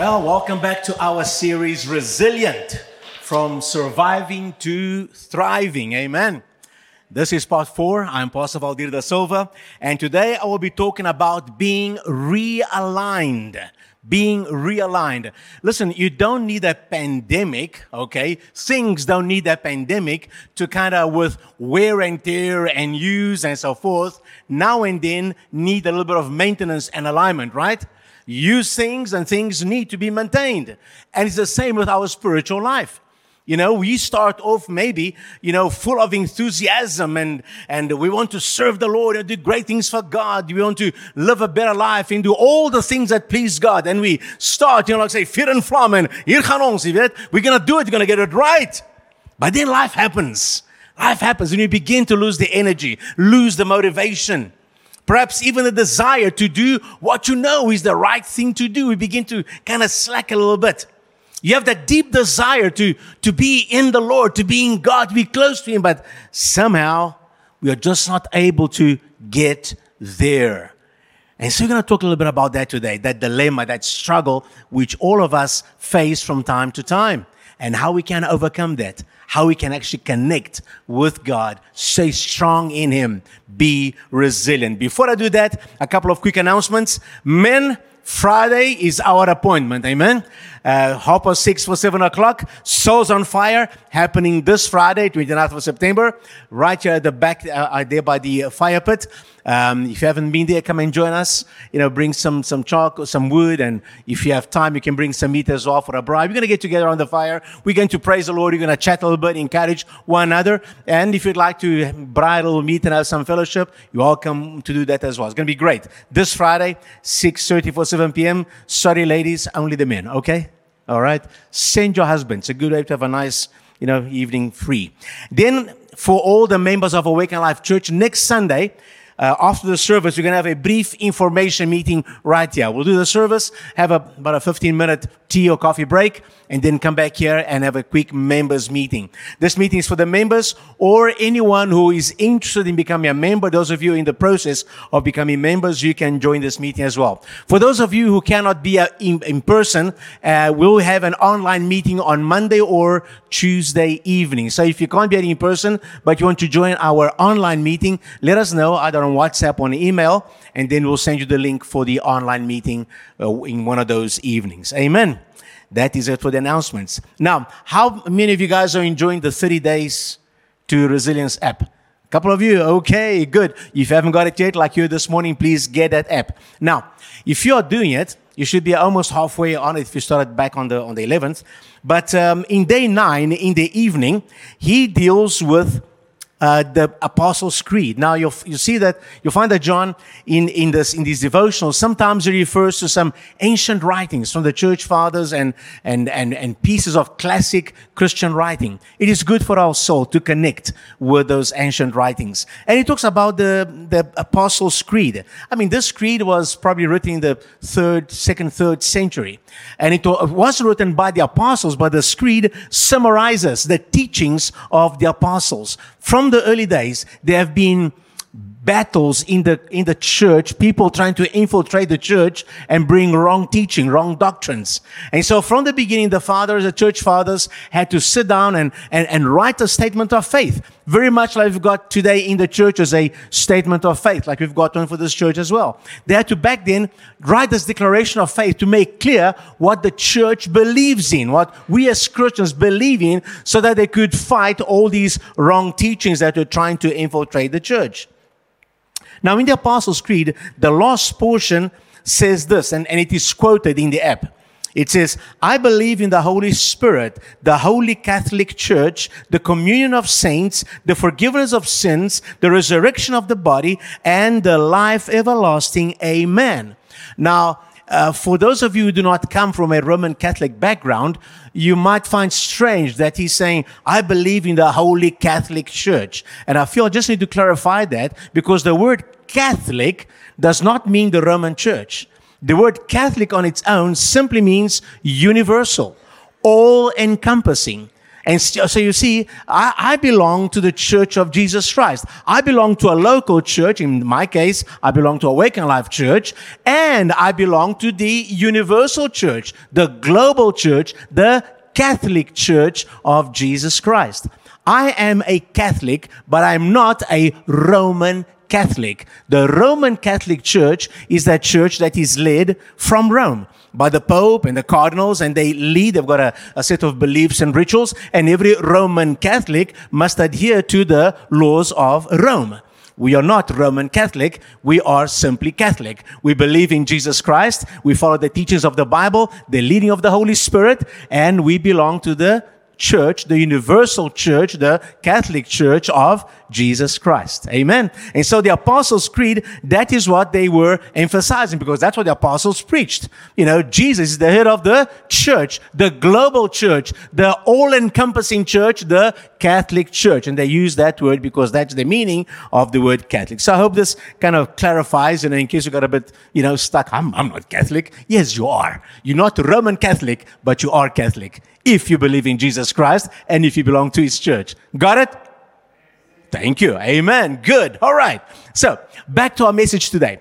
Well, welcome back to our series Resilient from Surviving to Thriving. Amen. This is part four. I'm Pastor Valdir da Silva, and today I will be talking about being realigned. Being realigned. Listen, you don't need a pandemic, okay? Things don't need a pandemic to kind of with wear and tear and use and so forth. Now and then need a little bit of maintenance and alignment, right? Use things and things need to be maintained. And it's the same with our spiritual life. You know, we start off maybe, you know, full of enthusiasm and, and we want to serve the Lord and do great things for God. We want to live a better life and do all the things that please God. And we start, you know, like say, fear and flam and ons, we're going to do it, we're going to get it right. But then life happens. Life happens and you begin to lose the energy, lose the motivation perhaps even the desire to do what you know is the right thing to do. We begin to kind of slack a little bit. You have that deep desire to, to be in the Lord, to be in God, to be close to Him, but somehow we are just not able to get there. And so we're going to talk a little bit about that today, that dilemma, that struggle which all of us face from time to time and how we can overcome that how we can actually connect with God, stay strong in Him, be resilient. Before I do that, a couple of quick announcements. Men, Friday is our appointment. Amen. Uh, Hopper 6 for 7 o'clock. Souls on Fire happening this Friday, 29th of September, right here at the back, uh, uh there by the fire pit. Um, if you haven't been there, come and join us. You know, bring some some chalk, some wood, and if you have time, you can bring some meat as well for a braai. We're going to get together on the fire. We're going to praise the Lord. We're going to chat a little bit, encourage one another. And if you'd like to braai a little meat and have some fellowship, you're welcome to do that as well. It's going to be great. This Friday, 6.30 for 7 p.m. Sorry, ladies, only the men, okay? All right? Send your husband. It's a good way to have a nice, you know, evening free. Then for all the members of Awaken Life Church, next Sunday, uh, after the service, we're going to have a brief information meeting right here. We'll do the service, have a, about a 15 minute tea or coffee break, and then come back here and have a quick members meeting. This meeting is for the members or anyone who is interested in becoming a member. Those of you in the process of becoming members, you can join this meeting as well. For those of you who cannot be uh, in, in person, uh, we'll have an online meeting on Monday or Tuesday evening. So if you can't be in person, but you want to join our online meeting, let us know either on on WhatsApp on email, and then we'll send you the link for the online meeting uh, in one of those evenings. Amen. That is it for the announcements. Now, how many of you guys are enjoying the 30 days to resilience app? A couple of you, okay, good. If you haven't got it yet, like you this morning, please get that app. Now, if you are doing it, you should be almost halfway on it if you started back on the on the 11th. But um, in day nine, in the evening, he deals with uh, the Apostles' Creed. Now you you see that you find that John in in this in these devotionals sometimes he refers to some ancient writings from the church fathers and and and and pieces of classic Christian writing. It is good for our soul to connect with those ancient writings. And he talks about the the Apostles' Creed. I mean, this creed was probably written in the third, second, third century, and it was written by the apostles. But the creed summarizes the teachings of the apostles from the early days, there have been battles in the in the church people trying to infiltrate the church and bring wrong teaching wrong doctrines. And so from the beginning the fathers the church fathers had to sit down and and, and write a statement of faith. Very much like we've got today in the church as a statement of faith like we've got one for this church as well. They had to back then write this declaration of faith to make clear what the church believes in what we as christians believe in so that they could fight all these wrong teachings that were trying to infiltrate the church now, in the Apostles' Creed, the last portion says this, and, and it is quoted in the app. It says, I believe in the Holy Spirit, the Holy Catholic Church, the communion of saints, the forgiveness of sins, the resurrection of the body, and the life everlasting. Amen. Now, uh, for those of you who do not come from a Roman Catholic background, you might find strange that he's saying, I believe in the Holy Catholic Church. And I feel I just need to clarify that because the word Catholic does not mean the Roman Church. The word Catholic on its own simply means universal, all encompassing. And so you see, I, I, belong to the church of Jesus Christ. I belong to a local church. In my case, I belong to Awaken Life Church and I belong to the universal church, the global church, the Catholic Church of Jesus Christ. I am a Catholic, but I'm not a Roman Catholic. The Roman Catholic Church is that church that is led from Rome by the Pope and the cardinals, and they lead, they've got a, a, set of beliefs and rituals, and every Roman Catholic must adhere to the laws of Rome. We are not Roman Catholic. We are simply Catholic. We believe in Jesus Christ. We follow the teachings of the Bible, the leading of the Holy Spirit, and we belong to the church, the universal church, the Catholic church of Jesus Christ. Amen. And so the Apostles' Creed, that is what they were emphasizing because that's what the apostles preached. You know, Jesus is the head of the church, the global church, the all-encompassing church, the Catholic church. And they use that word because that's the meaning of the word Catholic. So I hope this kind of clarifies, you know, in case you got a bit, you know, stuck. I'm, I'm not Catholic. Yes, you are. You're not Roman Catholic, but you are Catholic if you believe in Jesus Christ and if you belong to his church. Got it? Thank you. Amen. Good. All right. So back to our message today.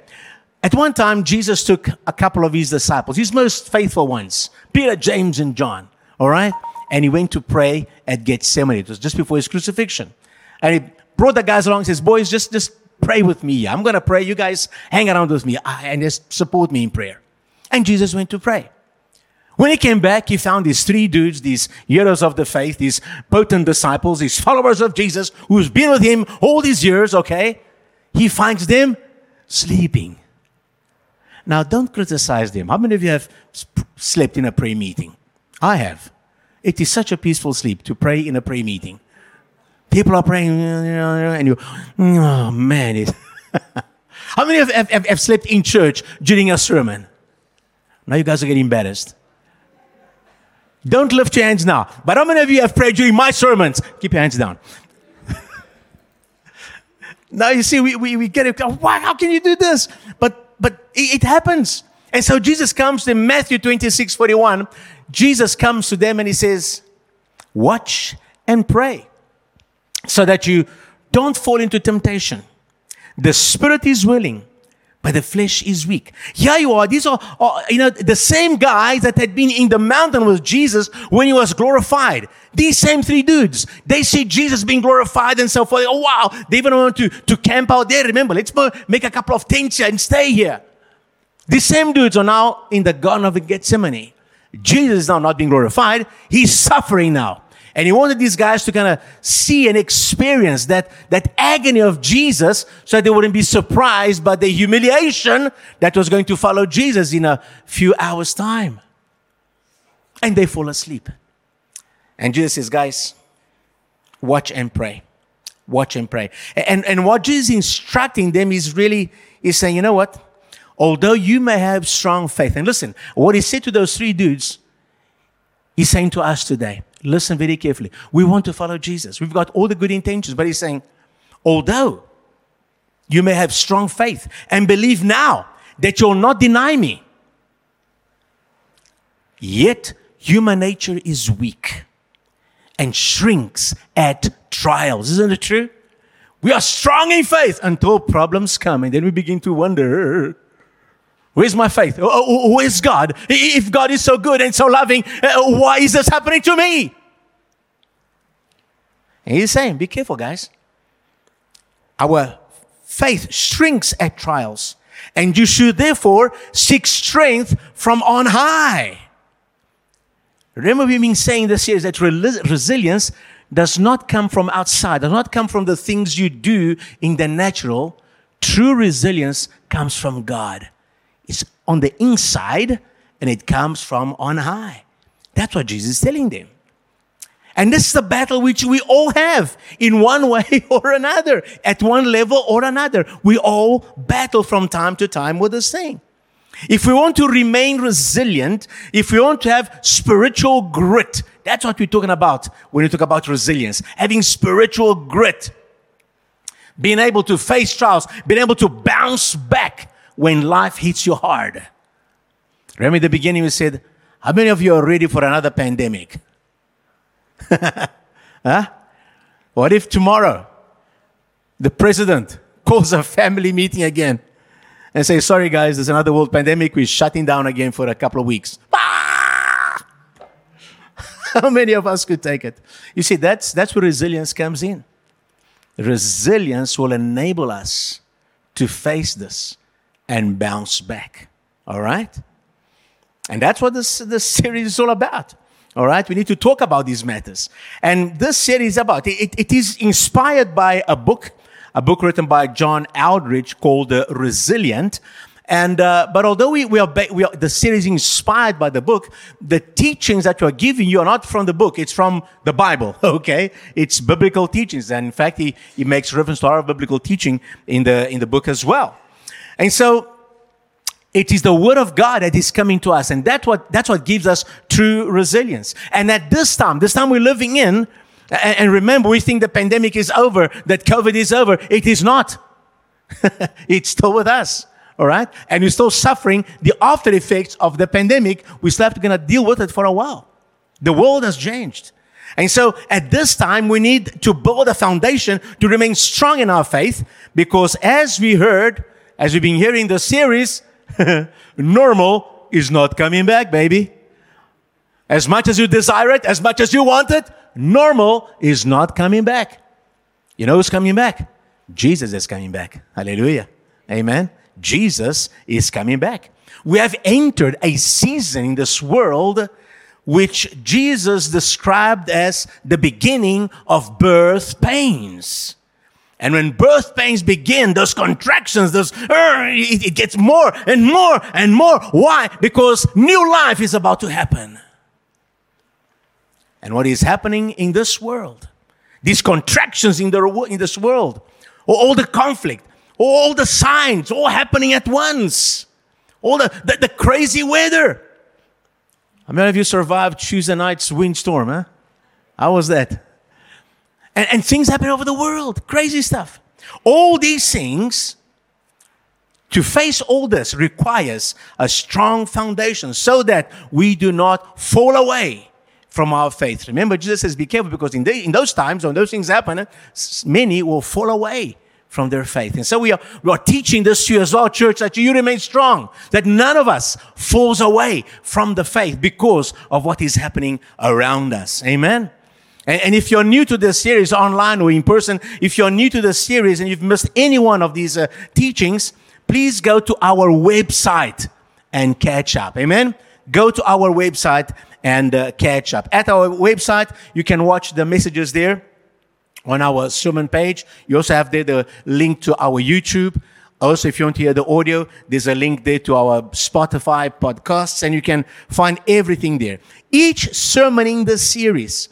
At one time, Jesus took a couple of his disciples, his most faithful ones, Peter, James, and John. All right. And he went to pray at Gethsemane. It was just before his crucifixion. And he brought the guys along and says, boys, just, just pray with me. I'm going to pray. You guys hang around with me and just support me in prayer. And Jesus went to pray. When he came back, he found these three dudes, these heroes of the faith, these potent disciples, these followers of Jesus, who's been with him all these years, okay? He finds them sleeping. Now, don't criticize them. How many of you have slept in a prayer meeting? I have. It is such a peaceful sleep to pray in a prayer meeting. People are praying, and you, oh man. It How many have, have, have slept in church during a sermon? Now you guys are getting embarrassed. Don't lift your hands now. But how many of you have prayed during my sermons? Keep your hands down. now you see, we, we, we get it. Why? How can you do this? But but it, it happens. And so Jesus comes to Matthew 26, 41. Jesus comes to them and he says, Watch and pray so that you don't fall into temptation. The spirit is willing, but the flesh is weak. Here you are. These are, are, you know, the same guys that had been in the mountain with Jesus when he was glorified. These same three dudes, they see Jesus being glorified and so forth. Oh, wow. They even want to, to camp out there. Remember, let's make a couple of tents here and stay here. These same dudes are now in the Garden of Gethsemane. Jesus is now not being glorified. He's suffering now. And he wanted these guys to kind of see and experience that, that agony of Jesus so that they wouldn't be surprised by the humiliation that was going to follow Jesus in a few hours' time. And they fall asleep. And Jesus says, guys, watch and pray. Watch and pray. And, and what Jesus is instructing them is really, is saying, you know what? Although you may have strong faith, and listen, what he said to those three dudes, he's saying to us today Listen very carefully. We want to follow Jesus. We've got all the good intentions, but he's saying, although you may have strong faith and believe now that you'll not deny me, yet human nature is weak and shrinks at trials. Isn't it true? We are strong in faith until problems come, and then we begin to wonder Where's my faith? Oh, oh, oh, where's God? If God is so good and so loving, uh, why is this happening to me? And he's saying, be careful, guys. Our faith shrinks at trials, and you should therefore seek strength from on high. Remember, we've been saying this year that resilience does not come from outside, does not come from the things you do in the natural. True resilience comes from God. It's on the inside and it comes from on high. That's what Jesus is telling them. And this is the battle which we all have in one way or another, at one level or another. We all battle from time to time with this thing. If we want to remain resilient, if we want to have spiritual grit, that's what we're talking about when we talk about resilience. Having spiritual grit. Being able to face trials, being able to bounce back when life hits you hard. Remember the beginning we said, how many of you are ready for another pandemic? Huh? What if tomorrow the president calls a family meeting again and says, sorry guys, there's another world pandemic. We're shutting down again for a couple of weeks. Ah! How many of us could take it? You see, that's, that's where resilience comes in. Resilience will enable us to face this and bounce back. All right? And that's what this, this series is all about. All right? We need to talk about these matters. And this series about it, it is inspired by a book, a book written by John Eldredge called uh, Resilient. And uh, but although we, we, are ba- we are the series inspired by the book, the teachings that we're giving you are not from the book; it's from the Bible. Okay, it's biblical teachings, and in fact, he, he makes reference to our biblical teaching in the in the book as well. And so, it is the word of God that is coming to us, and that's what that's what gives us true resilience. And at this time, this time we're living in, and, remember, we think the pandemic is over, that COVID is over. It is not. it's still with us all right? And we're still suffering the after effects of the pandemic. We're still going to deal with it for a while. The world has changed. And so at this time, we need to build a foundation to remain strong in our faith because as we heard, as we've been hearing the series, normal is not coming back, baby. As much as you desire it, as much as you want it, normal is not coming back. You know who's coming back? Jesus is coming back. Hallelujah. Amen. Jesus is coming back. We have entered a season in this world which Jesus described as the beginning of birth pains. And when birth pains begin, those contractions, those, uh, it, gets more and more and more. Why? Because new life is about to happen. And what is happening in this world? These contractions in, the, in this world, or all the conflict, all the signs all happening at once. All the, the, the crazy weather. How many of you survived Tuesday night's windstorm, huh? How was that? And, and things happen over the world, crazy stuff. All these things, to face all this requires a strong foundation so that we do not fall away from our faith. Remember, Jesus says, be careful because in, the, in those times when those things happen, many will fall away from their faith. And so we are, we are teaching this to you as well, church, that you remain strong, that none of us falls away from the faith because of what is happening around us. Amen. And, and if you're new to this series online or in person, if you're new to this series and you've missed any one of these uh, teachings, please go to our website and catch up. Amen. Go to our website and uh, catch up. At our website, you can watch the messages there on our sermon page. You also have there the link to our YouTube. Also, if you want to hear the audio, there's a link there to our Spotify podcasts, and you can find everything there. Each sermon in this series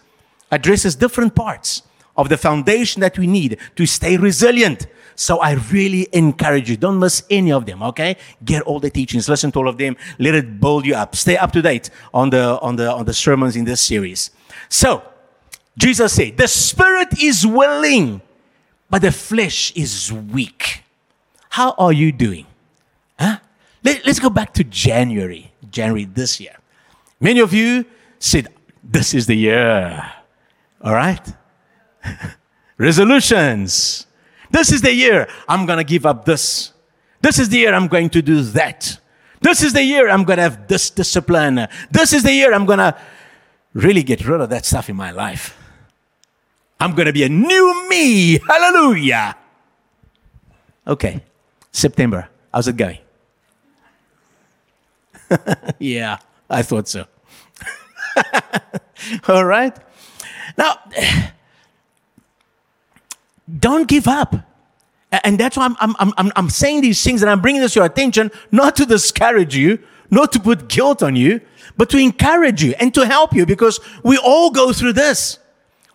addresses different parts of the foundation that we need to stay resilient. So I really encourage you, don't miss any of them, okay? Get all the teachings, listen to all of them, let it build you up. Stay up to date on the, on the, on the sermons in this series. So, Jesus said, The spirit is willing, but the flesh is weak. How are you doing? Huh? Let, us go back to January, January this year. Many of you said, This is the year. All right? Resolutions. This is the year I'm going to give up this. This is the year I'm going to do that. This is the year I'm going to have this discipline. This is the year I'm going to really get rid of that stuff in my life. I'm going to be a new me. Hallelujah. Okay, September. How's it going? yeah, I thought so. All right. Now, don't give up. And that's why I'm, I'm, I'm, I'm saying these things and I'm bringing this to your attention, not to discourage you, not to put guilt on you, but to encourage you and to help you because we all go through this.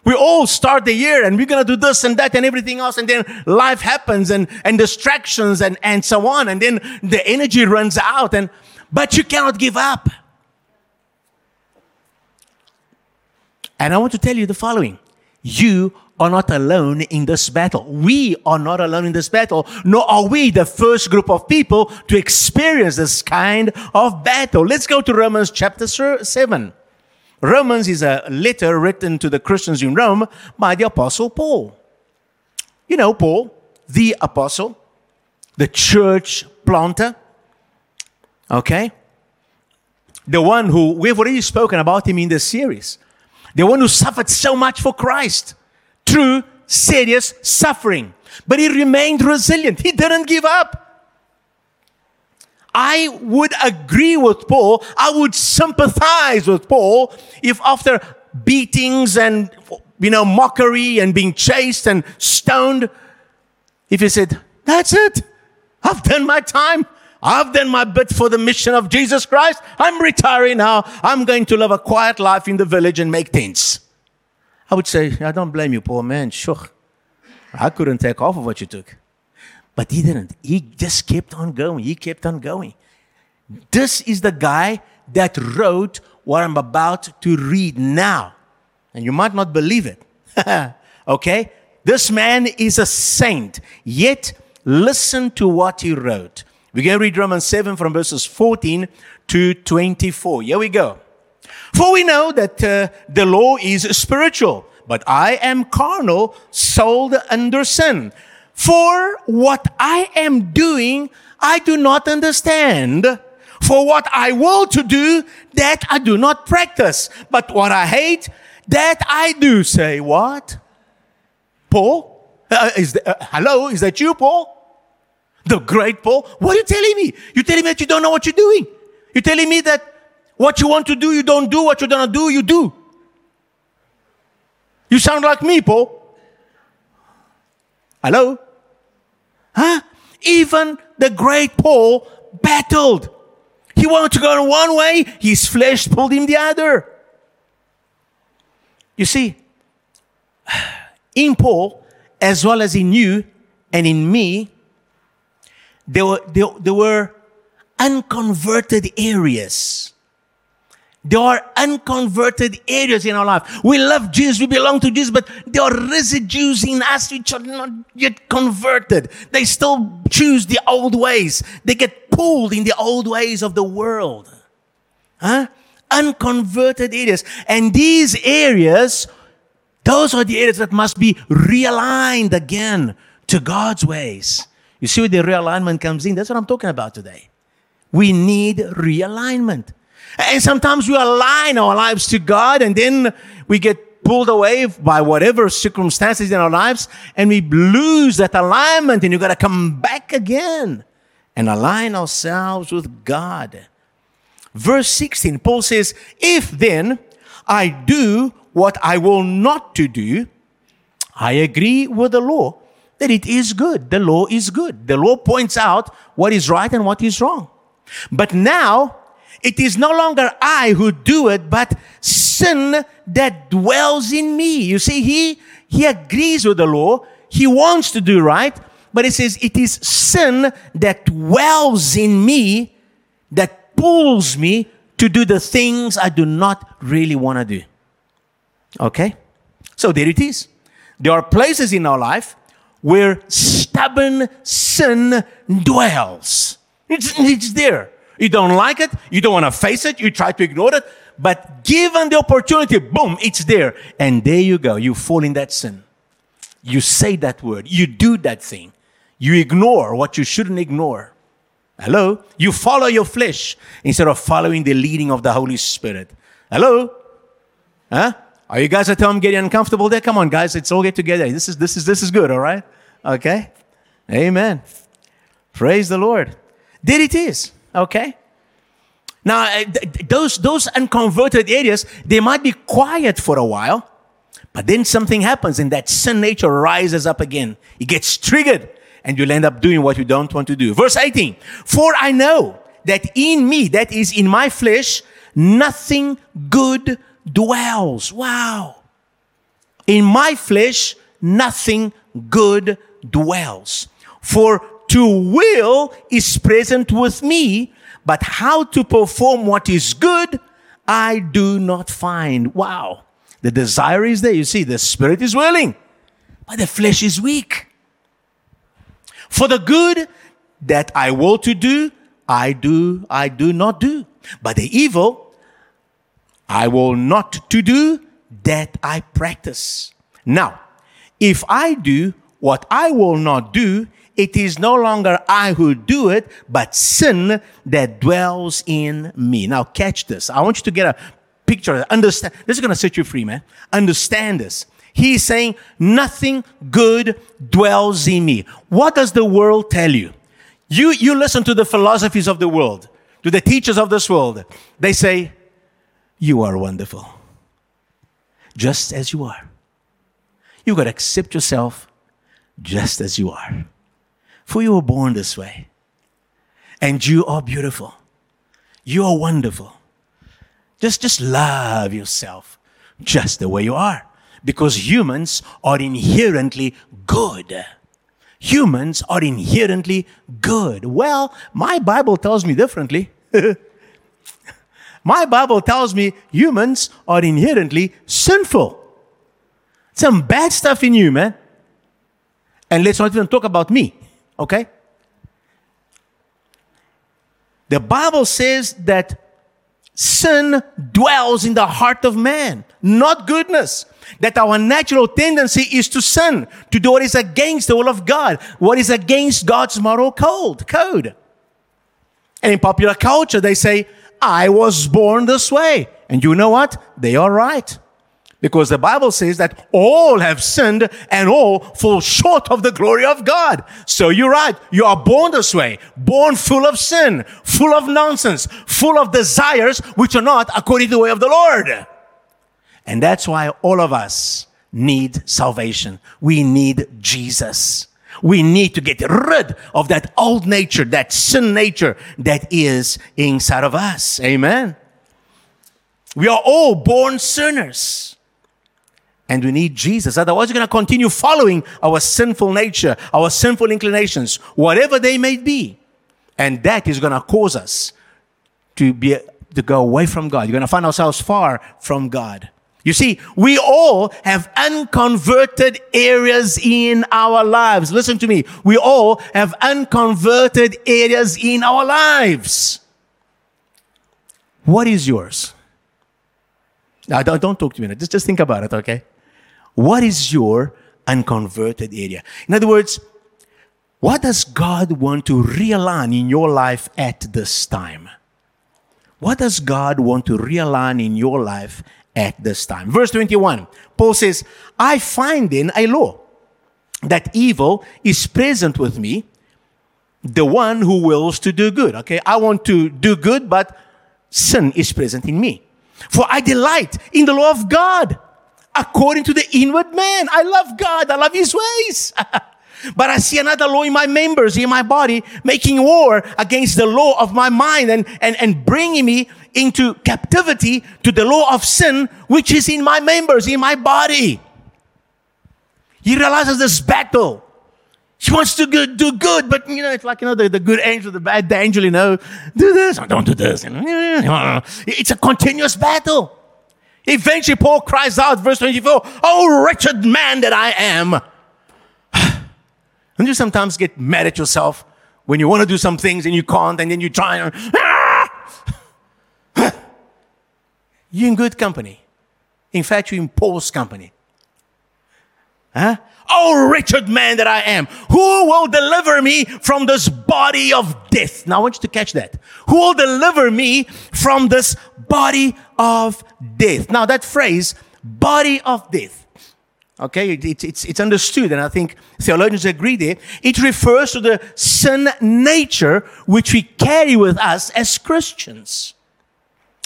We all start the year and we're going to do this and that and everything else. And then life happens and, and distractions and, and so on. And then the energy runs out and, but you cannot give up. And I want to tell you the following. You are not alone in this battle. We are not alone in this battle, nor are we the first group of people to experience this kind of battle. Let's go to Romans chapter 7. Romans is a letter written to the Christians in Rome by the Apostle Paul. You know, Paul, the apostle, the church planter, okay? The one who, we've already spoken about him in this series. The one who suffered so much for Christ through serious suffering. But he remained resilient. He didn't give up. I would agree with Paul. I would sympathize with Paul if after beatings and, you know, mockery and being chased and stoned, if he said, that's it. I've done my time. I've done my bit for the mission of Jesus Christ. I'm retiring now. I'm going to live a quiet life in the village and make tents. I would say, I don't blame you, poor man. Sure. I couldn't take off of what you took. But he didn't. He just kept on going. He kept on going. This is the guy that wrote what I'm about to read now. And you might not believe it. okay? This man is a saint. Yet, listen to what he wrote. Going to read Romans 7 from verses 14 to 24. Here we go. For we know that uh, the law is spiritual, but I am carnal, sold under sin. For what I am doing, I do not understand. For what I will to do, that I do not practice. But what I hate, that I do. Say what? Paul? Uh, is the, uh, hello? Is that you, Paul? The great Paul? What are you telling me? You're telling me that you don't know what you're doing. You're telling me that what you want to do, you don't do. What you don't do, you do. You sound like me, Paul. Hello? Huh? Even the great Paul battled. He wanted to go in one way, his flesh pulled him the other. You see, in Paul, as well as in you and in me, there were, there, there were unconverted areas. There are unconverted areas in our life. We love Jesus, we belong to Jesus, but there are residues in us which are not yet converted. They still choose the old ways. They get pulled in the old ways of the world. Huh? Unconverted areas. And these areas, those are the areas that must be realigned again to God's ways. You see where the realignment comes in? That's what I'm talking about today. We need realignment. And sometimes we align our lives to God and then we get pulled away by whatever circumstances in our lives and we lose that alignment and you got to come back again and align ourselves with God. Verse 16, Paul says, If then I do what I will not to do, I agree with the law that it is good. The law is good. The law points out what is right and what is wrong. But now, it is no longer I who do it, but sin that dwells in me. You see, he, he agrees with the law. He wants to do right, but he says it is sin that dwells in me that pulls me to do the things I do not really want to do. Okay? So there it is. There are places in our life where stubborn sin dwells. It's, it's there. You don't like it. You don't want to face it. You try to ignore it. But given the opportunity, boom, it's there. And there you go. You fall in that sin. You say that word. You do that thing. You ignore what you shouldn't ignore. Hello? You follow your flesh instead of following the leading of the Holy Spirit. Hello? Huh? Are you guys at home getting uncomfortable there? Come on, guys, let's all get together. This is this is this is good, all right? Okay? Amen. Praise the Lord. There it is. Okay? Now, uh, those, those unconverted areas, they might be quiet for a while, but then something happens and that sin nature rises up again. It gets triggered and you'll end up doing what you don't want to do. Verse 18. For I know that in me, that is in my flesh, nothing good dwells. Wow. In my flesh, nothing good dwells. For to will is present with me, but how to perform what is good, I do not find. Wow. The desire is there. You see, the spirit is willing, but the flesh is weak. For the good that I will to do, I do, I do not do. But the evil I will not to do that I practice. Now, if I do what I will not do, it is no longer I who do it, but sin that dwells in me. Now, catch this. I want you to get a picture. Understand. This is going to set you free, man. Understand this. He's saying, nothing good dwells in me. What does the world tell you? You, you listen to the philosophies of the world, to the teachers of this world. They say, you are wonderful. Just as you are. You got to accept yourself just as you are. For you were born this way. And you are beautiful. You are wonderful. Just, just love yourself just the way you are. Because humans are inherently good. Humans are inherently good. Well, my Bible tells me differently. my Bible tells me humans are inherently sinful. Some bad stuff in you, man. And let's not even talk about me, okay? The Bible says that sin dwells in the heart of man, not goodness. That our natural tendency is to sin, to do what is against the will of God, what is against God's moral code. code. And in popular culture, they say, I was born this way. And you know what? They are right. Because the Bible says that all have sinned and all fall short of the glory of God. So you're right. You are born this way, born full of sin, full of nonsense, full of desires which are not according to the way of the Lord. And that's why all of us need salvation. We need Jesus. We need to get rid of that old nature, that sin nature that is inside of us. Amen. We are all born sinners. And we need Jesus. Otherwise, we're going to continue following our sinful nature, our sinful inclinations, whatever they may be. And that is going to cause us to be to go away from God. You're going to find ourselves far from God. You see, we all have unconverted areas in our lives. Listen to me. We all have unconverted areas in our lives. What is yours? Now, don't, don't talk to me. Just, just think about it, okay? What is your unconverted area? In other words, what does God want to realign in your life at this time? What does God want to realign in your life at this time? Verse 21, Paul says, I find in a law that evil is present with me, the one who wills to do good. Okay, I want to do good, but sin is present in me. For I delight in the law of God according to the inward man. I love God. I love his ways. but I see another law in my members, in my body, making war against the law of my mind and, and, and bringing me into captivity to the law of sin, which is in my members, in my body. He realizes this battle. He wants to do, do good, but you know, it's like, you know, the, the good angel, the bad angel, you know, do this, or don't do this. It's a continuous battle. Eventually, Paul cries out, verse 24, Oh, wretched man that I am. Don't you sometimes get mad at yourself when you want to do some things and you can't, and then you try and. You're in good company. In fact, you're in Paul's company. Huh? Oh, wretched man that I am, who will deliver me from this body of death? Now I want you to catch that. Who will deliver me from this body of death? Now that phrase, body of death, okay, it, it's, it's understood, and I think theologians agree there. It refers to the sin nature which we carry with us as Christians.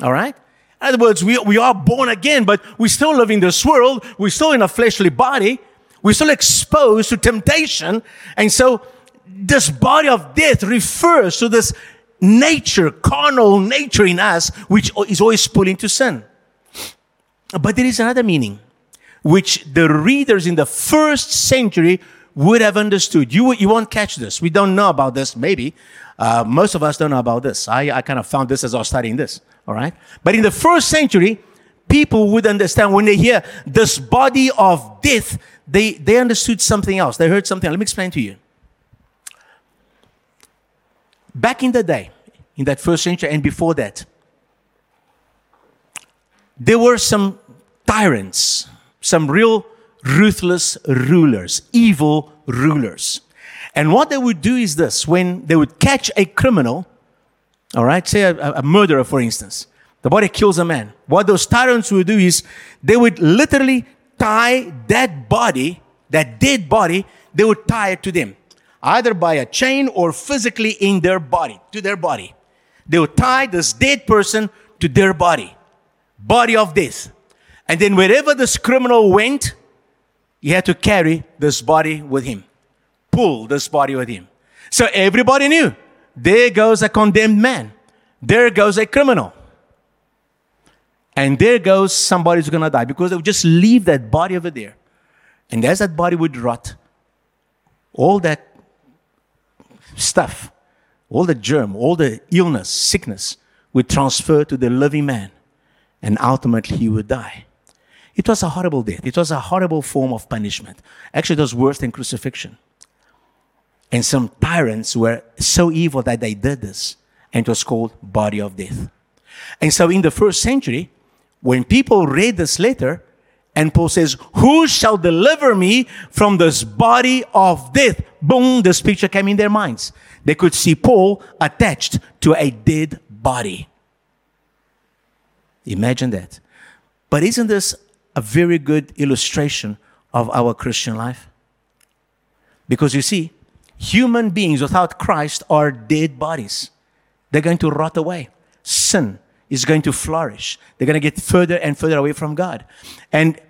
All right? In other words, we, we are born again, but we still live in this world. We're still in a fleshly body. We're still exposed to temptation. And so this body of death refers to this nature, carnal nature in us, which is always pulling to sin. But there is another meaning, which the readers in the first century would have understood. You, you won't catch this. We don't know about this, maybe. Uh, most of us don't know about this. I, I kind of found this as I was studying this. All right. But in the first century, people would understand when they hear this body of death, they, they understood something else. They heard something. Let me explain to you. Back in the day, in that first century and before that, there were some tyrants, some real ruthless rulers, evil rulers. And what they would do is this when they would catch a criminal, all right, say a, a murderer, for instance, the body kills a man. What those tyrants would do is they would literally tie that body, that dead body, they would tie it to them, either by a chain or physically in their body, to their body. They would tie this dead person to their body, body of death. And then wherever this criminal went, he had to carry this body with him, pull this body with him. So everybody knew there goes a condemned man, there goes a criminal. And there goes somebody who's gonna die because they would just leave that body over there. And as that body would rot, all that stuff, all the germ, all the illness, sickness would transfer to the living man. And ultimately he would die. It was a horrible death. It was a horrible form of punishment. Actually, it was worse than crucifixion. And some tyrants were so evil that they did this. And it was called body of death. And so in the first century, when people read this letter, and Paul says, Who shall deliver me from this body of death? Boom, this picture came in their minds. They could see Paul attached to a dead body. Imagine that. But isn't this a very good illustration of our Christian life? Because you see, human beings without Christ are dead bodies. They're going to rot away. Sin is going to flourish. They're going to get further and further away from God. And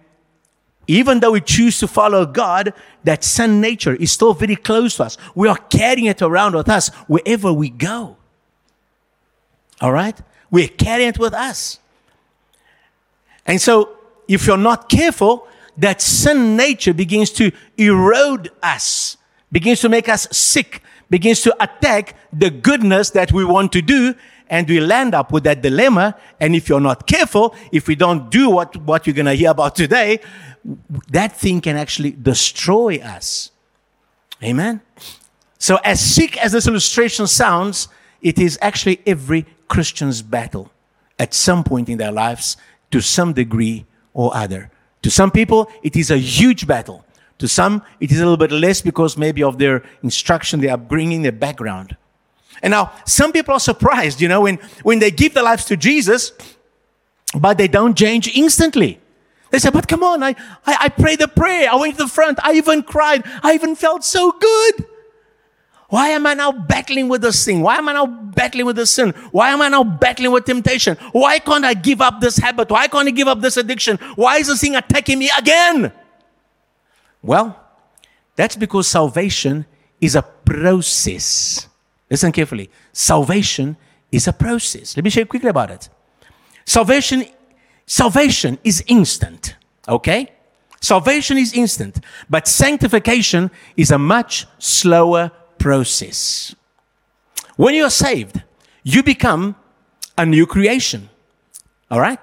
even though we choose to follow God, that sin nature is still very close to us. We are carrying it around with us wherever we go. All right? We're carrying it with us. And so, if you're not careful, that sin nature begins to erode us, begins to make us sick, begins to attack the goodness that we want to do, and we land up with that dilemma. And if you're not careful, if we don't do what, what you're going to hear about today, that thing can actually destroy us. Amen? So, as sick as this illustration sounds, it is actually every Christian's battle at some point in their lives to some degree or other. To some people, it is a huge battle. To some, it is a little bit less because maybe of their instruction, their upbringing, their background. And now, some people are surprised, you know, when, when they give their lives to Jesus, but they don't change instantly. They say, but come on, I, I, I prayed the prayer. I went to the front. I even cried. I even felt so good. Why am I now battling with this thing? Why am I now battling with this sin? Why am I now battling with temptation? Why can't I give up this habit? Why can't I give up this addiction? Why is this thing attacking me again? Well, that's because salvation is a process. Listen carefully. Salvation is a process. Let me share quickly about it. Salvation, salvation is instant. Okay? Salvation is instant, but sanctification is a much slower process. When you're saved, you become a new creation. All right?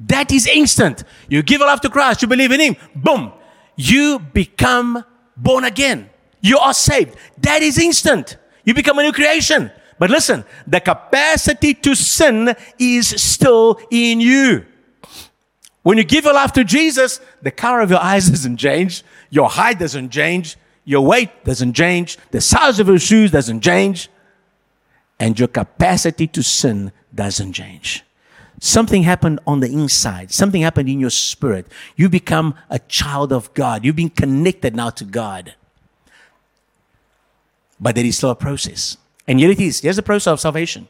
That is instant. You give your life to Christ, you believe in Him, boom, you become born again. You are saved. That is instant. You become a new creation. But listen, the capacity to sin is still in you. When you give your life to Jesus, the color of your eyes doesn't change, your height doesn't change, your weight doesn't change, the size of your shoes doesn't change, and your capacity to sin doesn't change. Something happened on the inside. Something happened in your spirit. You become a child of God. You've been connected now to God. But there is still a process. And here it is. Here's the process of salvation.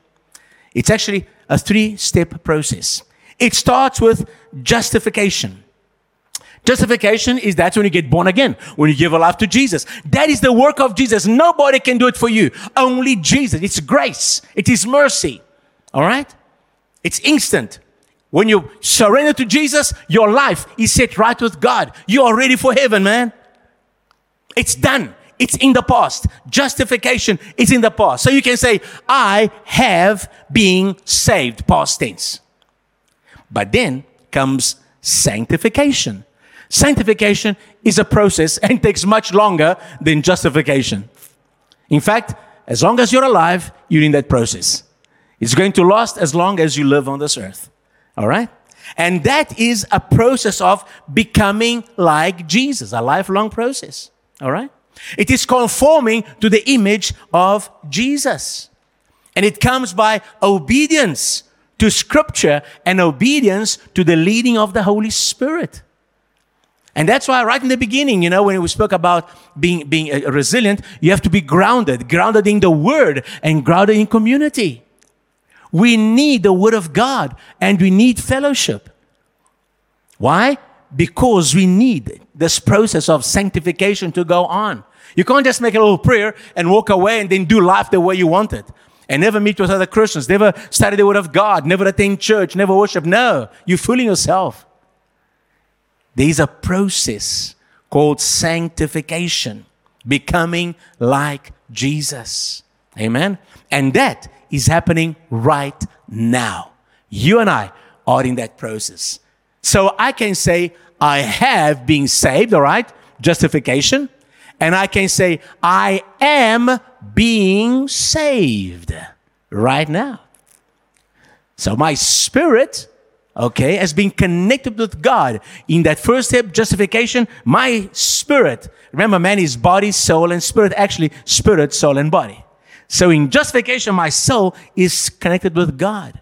It's actually a three step process. It starts with justification. Justification is that's when you get born again, when you give a life to Jesus. That is the work of Jesus. Nobody can do it for you. Only Jesus. It's grace. It is mercy. All right? It's instant. When you surrender to Jesus, your life is set right with God. You are ready for heaven, man. It's done. It's in the past. Justification is in the past. So you can say, I have been saved, past tense. But then comes sanctification. Sanctification is a process and takes much longer than justification. In fact, as long as you're alive, you're in that process. It's going to last as long as you live on this earth. All right? And that is a process of becoming like Jesus, a lifelong process. All right? It is conforming to the image of Jesus. And it comes by obedience to scripture and obedience to the leading of the Holy Spirit. And that's why right in the beginning, you know, when we spoke about being, being uh, resilient, you have to be grounded, grounded in the word and grounded in community. We need the word of God and we need fellowship. Why? Because we need this process of sanctification to go on. You can't just make a little prayer and walk away and then do life the way you want it. And never meet with other Christians, never study the Word of God, never attend church, never worship. No, you're fooling yourself. There is a process called sanctification, becoming like Jesus. Amen. And that is happening right now. You and I are in that process. So I can say, I have been saved, all right? Justification. And I can say, I am being saved right now. So my spirit okay, as being connected with God. In that first step, justification, my spirit, remember, man is body, soul, and spirit, actually, spirit, soul, and body. So in justification, my soul is connected with God.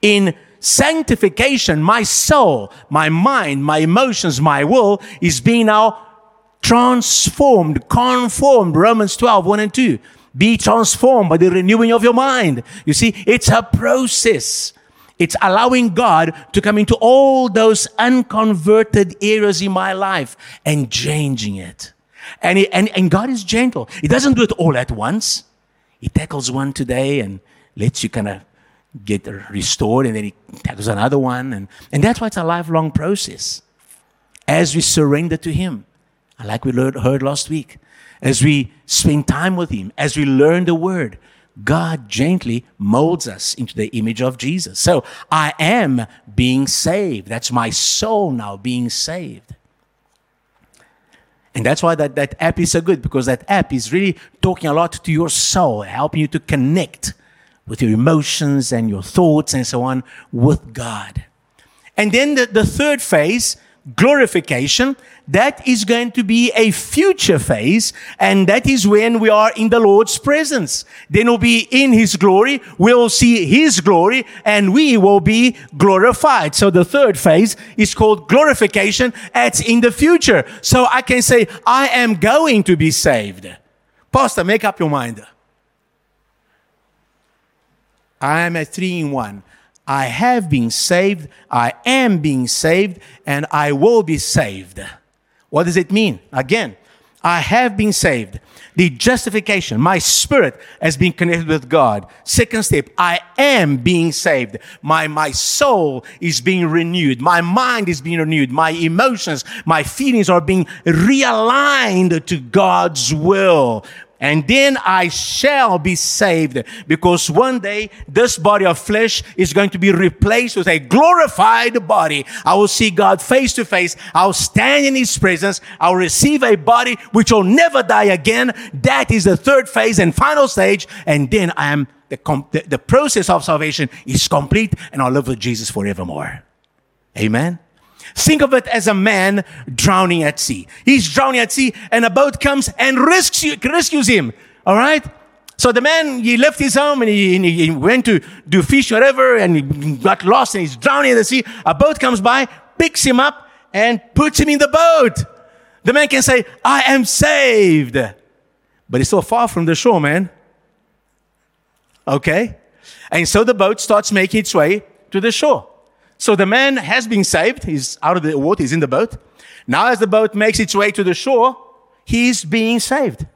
In sanctification, my soul, my mind, my emotions, my will is being now transformed, conformed. Romans 12, 1 and 2. Be transformed by the renewing of your mind. You see, it's a process. It's allowing God to come into all those unconverted areas in my life and changing it. And, and, and God is gentle. He doesn't do it all at once. He tackles one today and lets you kind of get restored, and then he tackles another one. And, and that's why it's a lifelong process. As we surrender to Him, like we learned, heard last week, as we spend time with Him, as we learn the Word, God gently molds us into the image of Jesus. So I am being saved. That's my soul now being saved. And that's why that, that app is so good because that app is really talking a lot to your soul, helping you to connect with your emotions and your thoughts and so on with God. And then the, the third phase glorification, that is going to be a future phase, and that is when we are in the Lord's presence. Then we'll be in His glory, we'll see His glory, and we will be glorified. So the third phase is called glorification. It's in the future. So I can say, I am going to be saved. Pastor, make up your mind. I am a three in one. I have been saved, I am being saved, and I will be saved. What does it mean? Again, I have been saved. The justification, my spirit has been connected with God. Second step, I am being saved. My, my soul is being renewed. My mind is being renewed. My emotions, my feelings are being realigned to God's will and then I shall be saved because one day this body of flesh is going to be replaced with a glorified body. I will see God face to face. I'll stand in his presence. I'll receive a body which will never die again. That is the third phase and final stage. And then I am the, the, the process of salvation is complete and I'll live with Jesus forevermore. Amen. Think of it as a man drowning at sea. He's drowning at sea and a boat comes and rescue, rescues him. All right? So the man, he left his home and he, he, went to do fish, or whatever, and he got lost and he's drowning in the sea. A boat comes by, picks him up, and puts him in the boat. The man can say, I am saved. But he's so far from the shore, man. Okay? And so the boat starts making its way to the shore. So the man has been saved. He's out of the water. He's in the boat. Now, as the boat makes its way to the shore, he's being saved.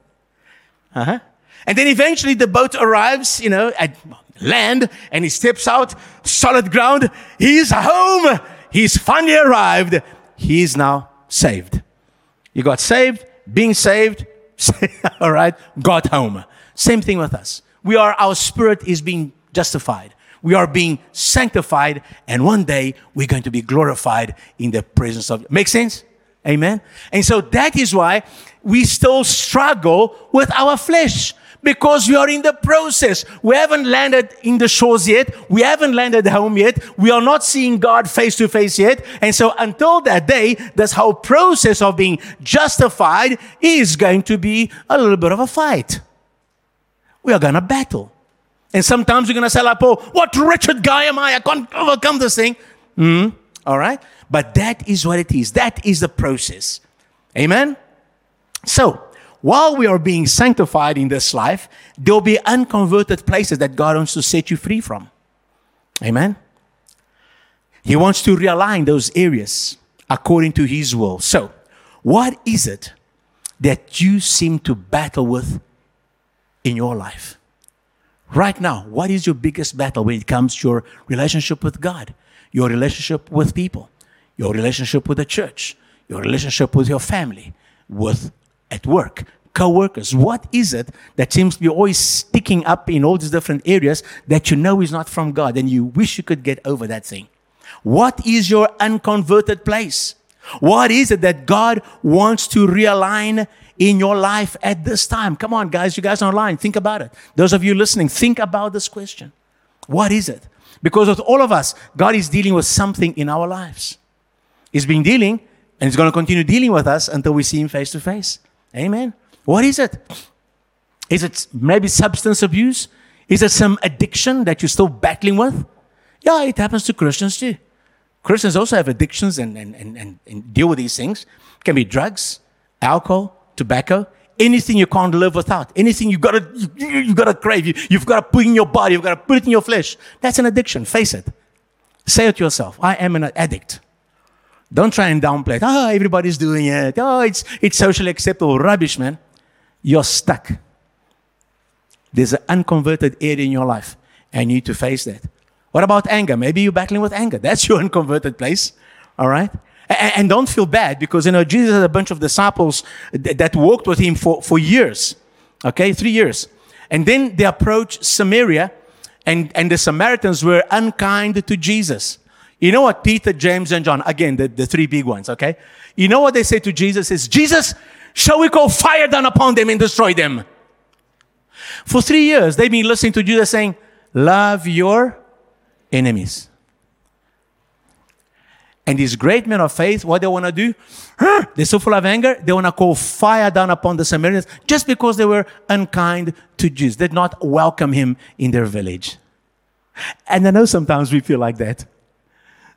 Uh-huh. And then eventually the boat arrives, you know, at land and he steps out, solid ground. He's home. He's finally arrived. He's now saved. You got saved, being saved, all right, got home. Same thing with us. We are, our spirit is being justified. We are being sanctified, and one day we're going to be glorified in the presence of. Make sense? Amen. And so that is why we still struggle with our flesh Because we are in the process. We haven't landed in the shores yet. We haven't landed home yet. We are not seeing God face to face yet. And so until that day, this whole process of being justified is going to be a little bit of a fight. We are going to battle. And sometimes you're going to say, like Paul, what wretched guy am I? I can't overcome this thing. Mm, all right. But that is what it is. That is the process. Amen. So, while we are being sanctified in this life, there'll be unconverted places that God wants to set you free from. Amen. He wants to realign those areas according to His will. So, what is it that you seem to battle with in your life? Right now, what is your biggest battle when it comes to your relationship with God, your relationship with people, your relationship with the church, your relationship with your family, with at work, co-workers. What is it that seems to be always sticking up in all these different areas that you know is not from God and you wish you could get over that thing? What is your unconverted place? What is it that God wants to realign in your life at this time? Come on, guys, you guys online, think about it. Those of you listening, think about this question. What is it? Because with all of us, God is dealing with something in our lives. He's been dealing and He's going to continue dealing with us until we see Him face to face. Amen. What is it? Is it maybe substance abuse? Is it some addiction that you're still battling with? Yeah, it happens to Christians too. Christians also have addictions and, and, and, and, deal with these things. It can be drugs, alcohol, tobacco, anything you can't live without, anything you gotta, you, you gotta crave, you, you've gotta put in your body, you've gotta put it in your flesh. That's an addiction, face it. Say it to yourself, I am an addict. Don't try and downplay it. Oh, everybody's doing it. Oh, it's, it's socially acceptable. Rubbish, man. You're stuck. There's an unconverted area in your life, and you need to face that. What about anger? Maybe you're battling with anger. That's your unconverted place. All right? And, don't feel bad because, you know, Jesus had a bunch of disciples th- that walked with him for, for years. Okay? Three years. And then they approached Samaria, and, and the Samaritans were unkind to Jesus. You know what Peter, James, and John, again, the, the three big ones, okay? You know what they say to Jesus is, Jesus, shall we call fire down upon them and destroy them? For three years, they've been listening to Jesus saying, love your enemies. And these great men of faith, what they want to do, they're so full of anger, they want to call fire down upon the Samaritans just because they were unkind to Jews. They did not welcome him in their village. And I know sometimes we feel like that.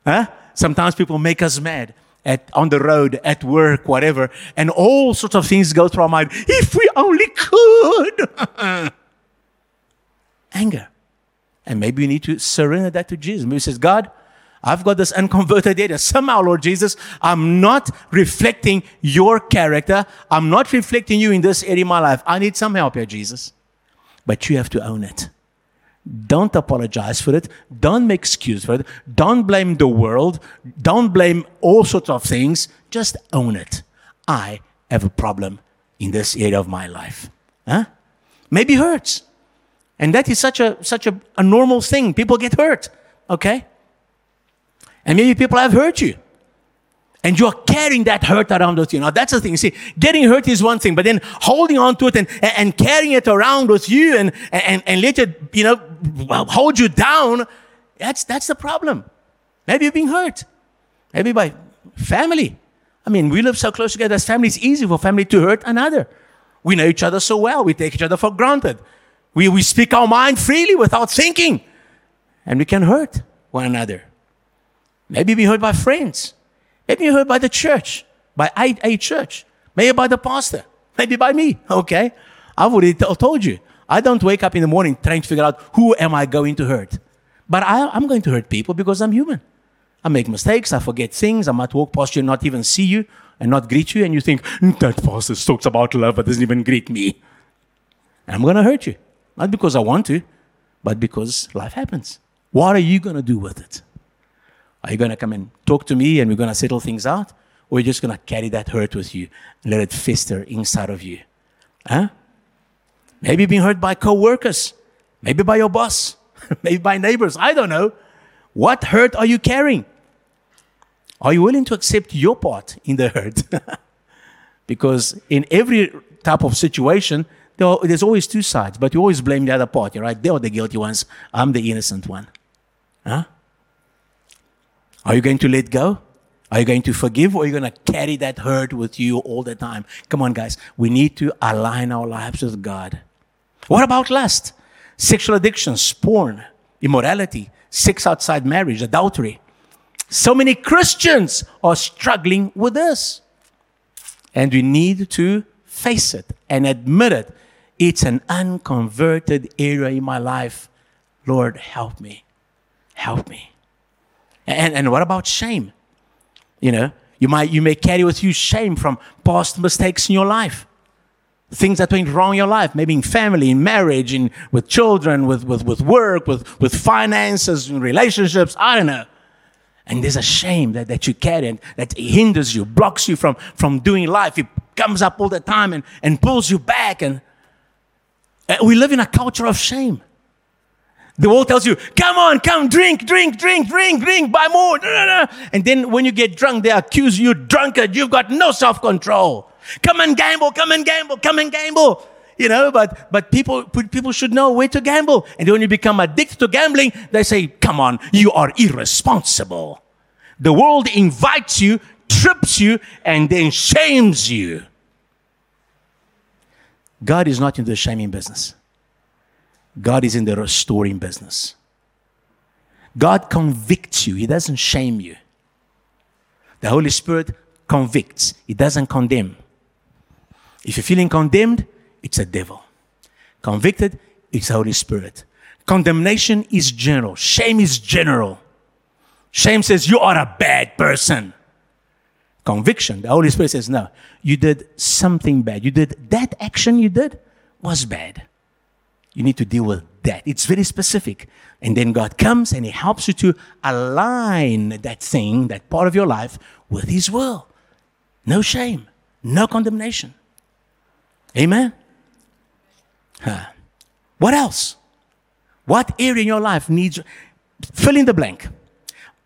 Huh? Sometimes people make us mad at, on the road, at work, whatever, and all sorts of things go through our mind. If we only could. Anger. And maybe we need to surrender that to Jesus. Maybe he says, God, I've got this unconverted area. Somehow, Lord Jesus, I'm not reflecting your character. I'm not reflecting you in this area of my life. I need some help here, Jesus. But you have to own it. Don't apologize for it. Don't make excuse for it. Don't blame the world. Don't blame all sorts of things. Just own it. I have a problem in this area of my life. Huh? Maybe hurts. And that is such a such a, a normal thing. People get hurt. Okay? And maybe people have hurt you and you're carrying that hurt around with you. Now that's the thing. See, getting hurt is one thing, but then holding on to it and, and carrying it around with you and, and, and let it, you know, hold you down, that's, that's the problem. Maybe you're being hurt. Maybe by family. I mean, we live so close together as family. It's easy for family to hurt another. We know each other so well. We take each other for granted. We, we speak our mind freely without thinking. And we can hurt one another. Maybe be hurt by friends. Maybe heard by the church, by a, a church, maybe by the pastor, maybe by me. Okay, I've already t- told you. I don't wake up in the morning trying to figure out who am I going to hurt. But I, I'm going to hurt people because I'm human. I make mistakes. I forget things. I might walk past you and not even see you and not greet you. And you think, mm, that pastor talks about love but doesn't even greet me. And I'm going to hurt you. Not because I want to, but because life happens. What are you going to do with it? Are you going to come and talk to me and we're going to settle things out? Or are you just going to carry that hurt with you and let it fester inside of you? Huh? Maybe being hurt by co-workers, maybe by your boss, maybe by neighbors. I don't know. What hurt are you carrying? Are you willing to accept your part in the hurt? because in every type of situation, there's always two sides, but you always blame the other party, right? They are the guilty ones. I'm the innocent one. Huh? Are you going to let go? Are you going to forgive or are you going to carry that hurt with you all the time? Come on, guys. We need to align our lives with God. What about lust? Sexual addictions, porn, immorality, sex outside marriage, adultery. So many Christians are struggling with this. And we need to face it and admit it. It's an unconverted area in my life. Lord, help me. Help me. And, and what about shame? You know, you might you may carry with you shame from past mistakes in your life. Things that went wrong in your life, maybe in family, in marriage, in with children, with, with, with work, with, with finances, in relationships, I don't know. And there's a shame that, that you carry and that hinders you, blocks you from, from doing life. It comes up all the time and, and pulls you back. And, and we live in a culture of shame. The world tells you, come on, come, drink, drink, drink, drink, drink, buy more. And then when you get drunk, they accuse you drunkard. You've got no self control. Come and gamble, come and gamble, come and gamble. You know, but, but people, people should know where to gamble. And when you become addicted to gambling, they say, come on, you are irresponsible. The world invites you, trips you, and then shames you. God is not in the shaming business. God is in the restoring business. God convicts you, He doesn't shame you. The Holy Spirit convicts, He doesn't condemn. If you're feeling condemned, it's a devil. Convicted, it's the Holy Spirit. Condemnation is general, shame is general. Shame says you are a bad person. Conviction, the Holy Spirit says, no, you did something bad. You did that action you did was bad. You need to deal with that. It's very specific. And then God comes and He helps you to align that thing, that part of your life, with His will. No shame, no condemnation. Amen? Huh. What else? What area in your life needs, fill in the blank.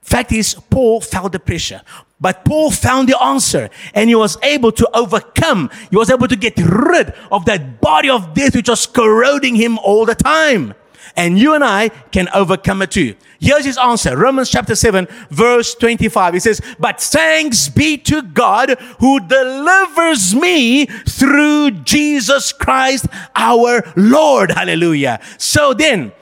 Fact is, Paul felt the pressure. But Paul found the answer and he was able to overcome. He was able to get rid of that body of death which was corroding him all the time. And you and I can overcome it too. Here's his answer. Romans chapter 7 verse 25. He says, but thanks be to God who delivers me through Jesus Christ our Lord. Hallelujah. So then,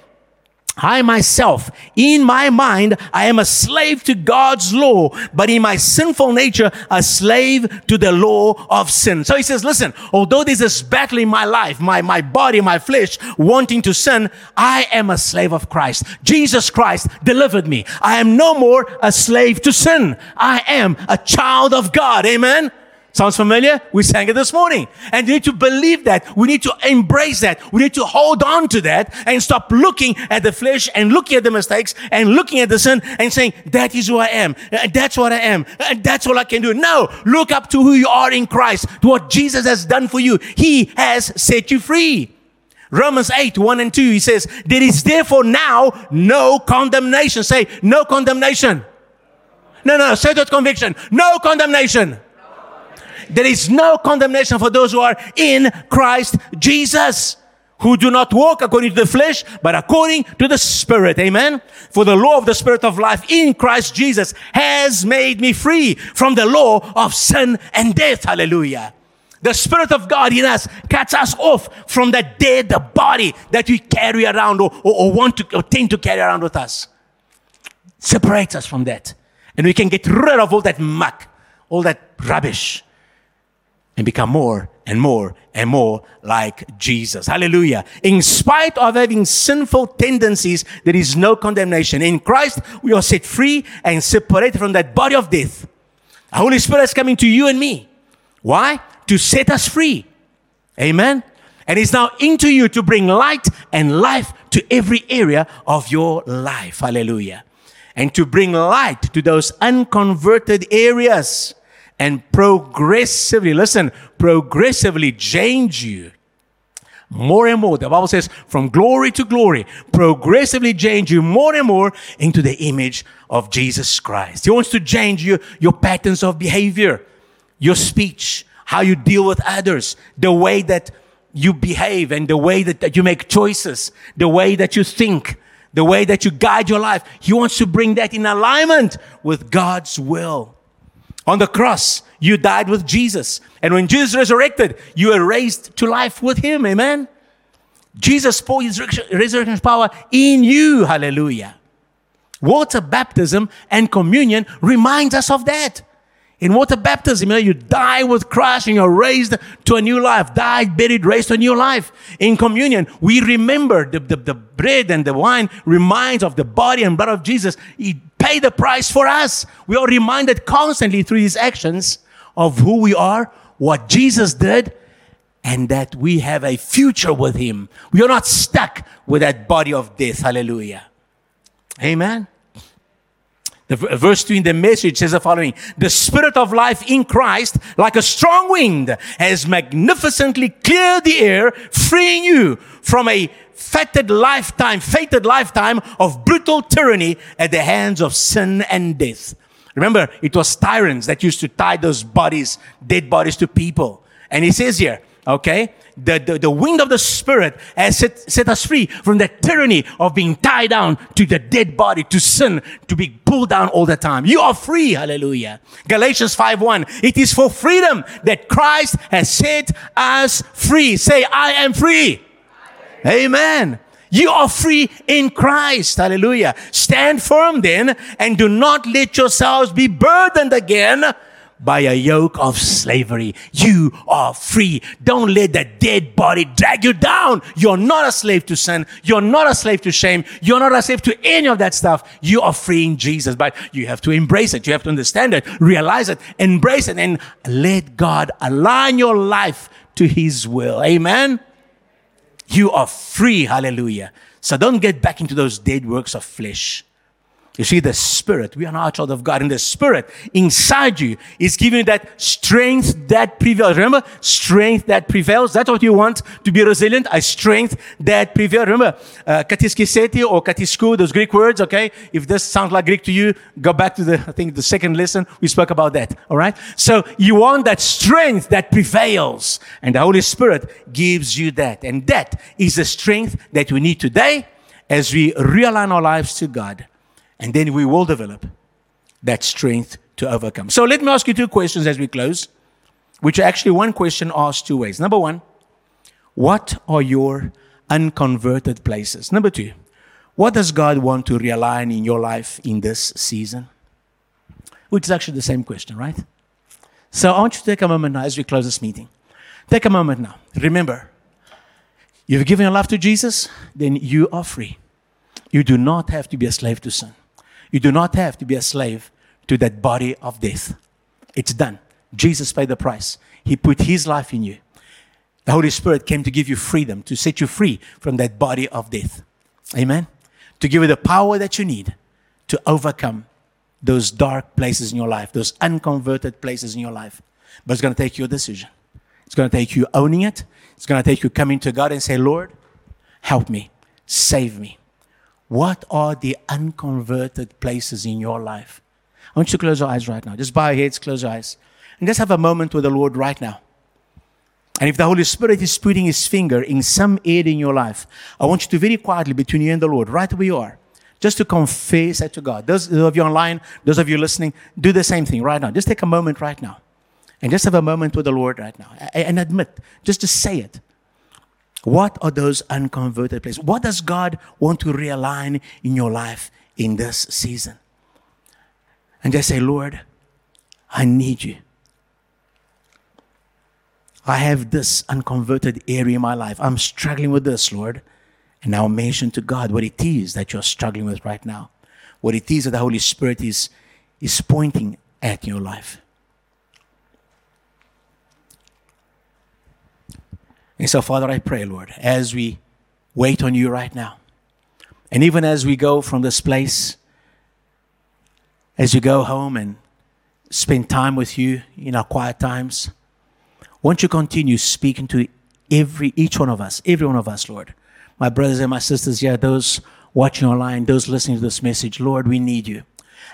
I myself, in my mind, I am a slave to God's law, but in my sinful nature, a slave to the law of sin. So he says, listen, although there's this battle in my life, my, my body, my flesh wanting to sin, I am a slave of Christ. Jesus Christ delivered me. I am no more a slave to sin. I am a child of God. Amen. Sounds familiar? We sang it this morning. And you need to believe that. We need to embrace that. We need to hold on to that and stop looking at the flesh and looking at the mistakes and looking at the sin and saying, that is who I am. Uh, that's what I am. Uh, that's all I can do. No, look up to who you are in Christ, to what Jesus has done for you. He has set you free. Romans 8, 1 and 2, he says, There is therefore now no condemnation. Say, no condemnation. No, no, say that conviction. No condemnation there is no condemnation for those who are in Christ Jesus who do not walk according to the flesh, but according to the Spirit. Amen. For the law of the Spirit of life in Christ Jesus has made me free from the law of sin and death. Hallelujah. The Spirit of God in us cuts us off from the dead body that we carry around or, or, or want to or tend to carry around with us. Separates us from that. And we can get rid of all that muck, all that rubbish and become more and more and more like Jesus. Hallelujah. In spite of having sinful tendencies, there is no condemnation. In Christ, we are set free and separated from that body of death. The Holy Spirit is coming to you and me. Why? To set us free. Amen. And it's now into you to bring light and life to every area of your life. Hallelujah. And to bring light to those unconverted areas and progressively, listen, progressively change you. More and more, the Bible says, from glory to glory, progressively change you more and more into the image of Jesus Christ. He wants to change you, your patterns of behavior, your speech, how you deal with others, the way that you behave and the way that, that you make choices, the way that you think, the way that you guide your life. He wants to bring that in alignment with God's will. On the cross, you died with Jesus. And when Jesus resurrected, you were raised to life with him. Amen. Jesus poured his resurrection power in you. Hallelujah. Water baptism and communion reminds us of that. In water baptism, you, know, you die with Christ and you're raised to a new life. Died, buried, raised to a new life. In communion, we remember the, the, the bread and the wine reminds of the body and blood of Jesus. He paid the price for us. We are reminded constantly through his actions of who we are, what Jesus did, and that we have a future with him. We are not stuck with that body of death. Hallelujah. Amen. The verse 2 in the message says the following The Spirit of life in Christ, like a strong wind, has magnificently cleared the air, freeing you from a fated lifetime, fated lifetime of brutal tyranny at the hands of sin and death. Remember, it was tyrants that used to tie those bodies, dead bodies to people. And he says here, okay, the, the, the wind of the Spirit has set, set us free from the tyranny of being tied down to the dead body, to sin, to be pulled down all the time. You are free. Hallelujah. Galatians 5 1. It is for freedom that Christ has set us free. Say, I am free. Amen. You are free in Christ. Hallelujah. Stand firm then and do not let yourselves be burdened again by a yoke of slavery. You are free. Don't let that dead body drag you down. You're not a slave to sin. You're not a slave to shame. You're not a slave to any of that stuff. You are free in Jesus, but you have to embrace it. You have to understand it, realize it, embrace it, and let God align your life to His will. Amen. You are free. Hallelujah. So don't get back into those dead works of flesh. You see, the Spirit, we are not a child of God, and the Spirit inside you is giving you that strength that prevails. Remember, strength that prevails. That's what you want to be resilient, a strength that prevails. Remember, uh, katiskiseti or katisku, those Greek words, okay? If this sounds like Greek to you, go back to the, I think, the second lesson. We spoke about that, all right? So you want that strength that prevails, and the Holy Spirit gives you that. And that is the strength that we need today as we realign our lives to God and then we will develop that strength to overcome. So let me ask you two questions as we close, which are actually one question asked two ways. Number one, what are your unconverted places? Number two, what does God want to realign in your life in this season? Which is actually the same question, right? So I want you to take a moment now as we close this meeting. Take a moment now. Remember, you've given your life to Jesus, then you are free. You do not have to be a slave to sin. You do not have to be a slave to that body of death. It's done. Jesus paid the price. He put his life in you. The Holy Spirit came to give you freedom, to set you free from that body of death. Amen. To give you the power that you need to overcome those dark places in your life, those unconverted places in your life. But it's going to take your decision. It's going to take you owning it. It's going to take you coming to God and say, Lord, help me, save me. What are the unconverted places in your life? I want you to close your eyes right now. Just bow your heads, close your eyes, and just have a moment with the Lord right now. And if the Holy Spirit is putting his finger in some area in your life, I want you to very quietly, between you and the Lord, right where you are, just to confess that to God. Those of you online, those of you listening, do the same thing right now. Just take a moment right now. And just have a moment with the Lord right now. And admit, just to say it. What are those unconverted places? What does God want to realign in your life in this season? And just say, Lord, I need you. I have this unconverted area in my life. I'm struggling with this, Lord. And now mention to God what it is that you're struggling with right now. What it is that the Holy Spirit is, is pointing at in your life. And so, Father, I pray, Lord, as we wait on you right now, and even as we go from this place, as you go home and spend time with you in our quiet times, won't you continue speaking to every each one of us, every one of us, Lord. My brothers and my sisters yeah, those watching online, those listening to this message, Lord, we need you.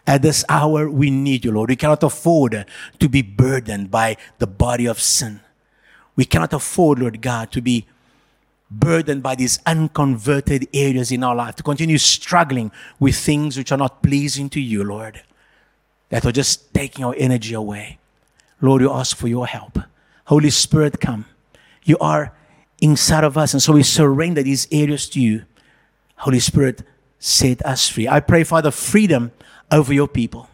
At this hour, we need you, Lord. We cannot afford to be burdened by the body of sin. We cannot afford, Lord God, to be burdened by these unconverted areas in our life, to continue struggling with things which are not pleasing to you, Lord, that are just taking our energy away. Lord, we ask for your help. Holy Spirit, come. You are inside of us, and so we surrender these areas to you. Holy Spirit, set us free. I pray, Father, freedom over your people.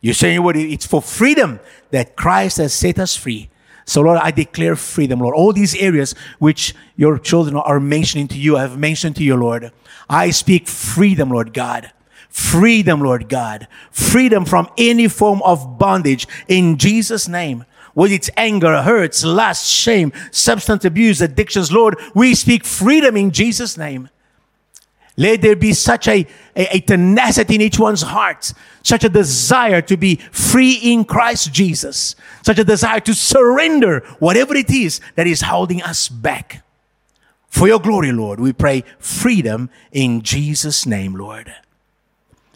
You're saying what it's for freedom that Christ has set us free. So, Lord, I declare freedom, Lord. All these areas which your children are mentioning to you, I have mentioned to you, Lord. I speak freedom, Lord God. Freedom, Lord God. Freedom from any form of bondage in Jesus' name. with it's anger, hurts, lust, shame, substance abuse, addictions, Lord, we speak freedom in Jesus' name. Let there be such a, a, a, tenacity in each one's heart, such a desire to be free in Christ Jesus, such a desire to surrender whatever it is that is holding us back. For your glory, Lord, we pray freedom in Jesus' name, Lord.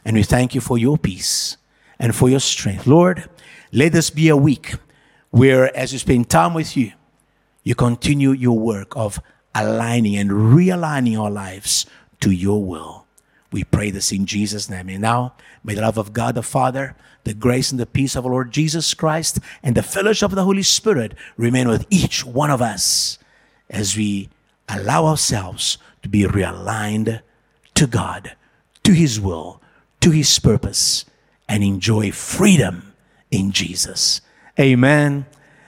And we thank you for your peace and for your strength. Lord, let this be a week where, as we spend time with you, you continue your work of aligning and realigning our lives to your will. We pray this in Jesus' name. And now, may the love of God the Father, the grace and the peace of our Lord Jesus Christ, and the fellowship of the Holy Spirit remain with each one of us as we allow ourselves to be realigned to God, to His will, to His purpose, and enjoy freedom in Jesus. Amen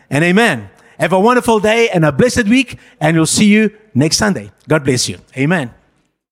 and amen. Have a wonderful day and a blessed week, and we'll see you next Sunday. God bless you. Amen.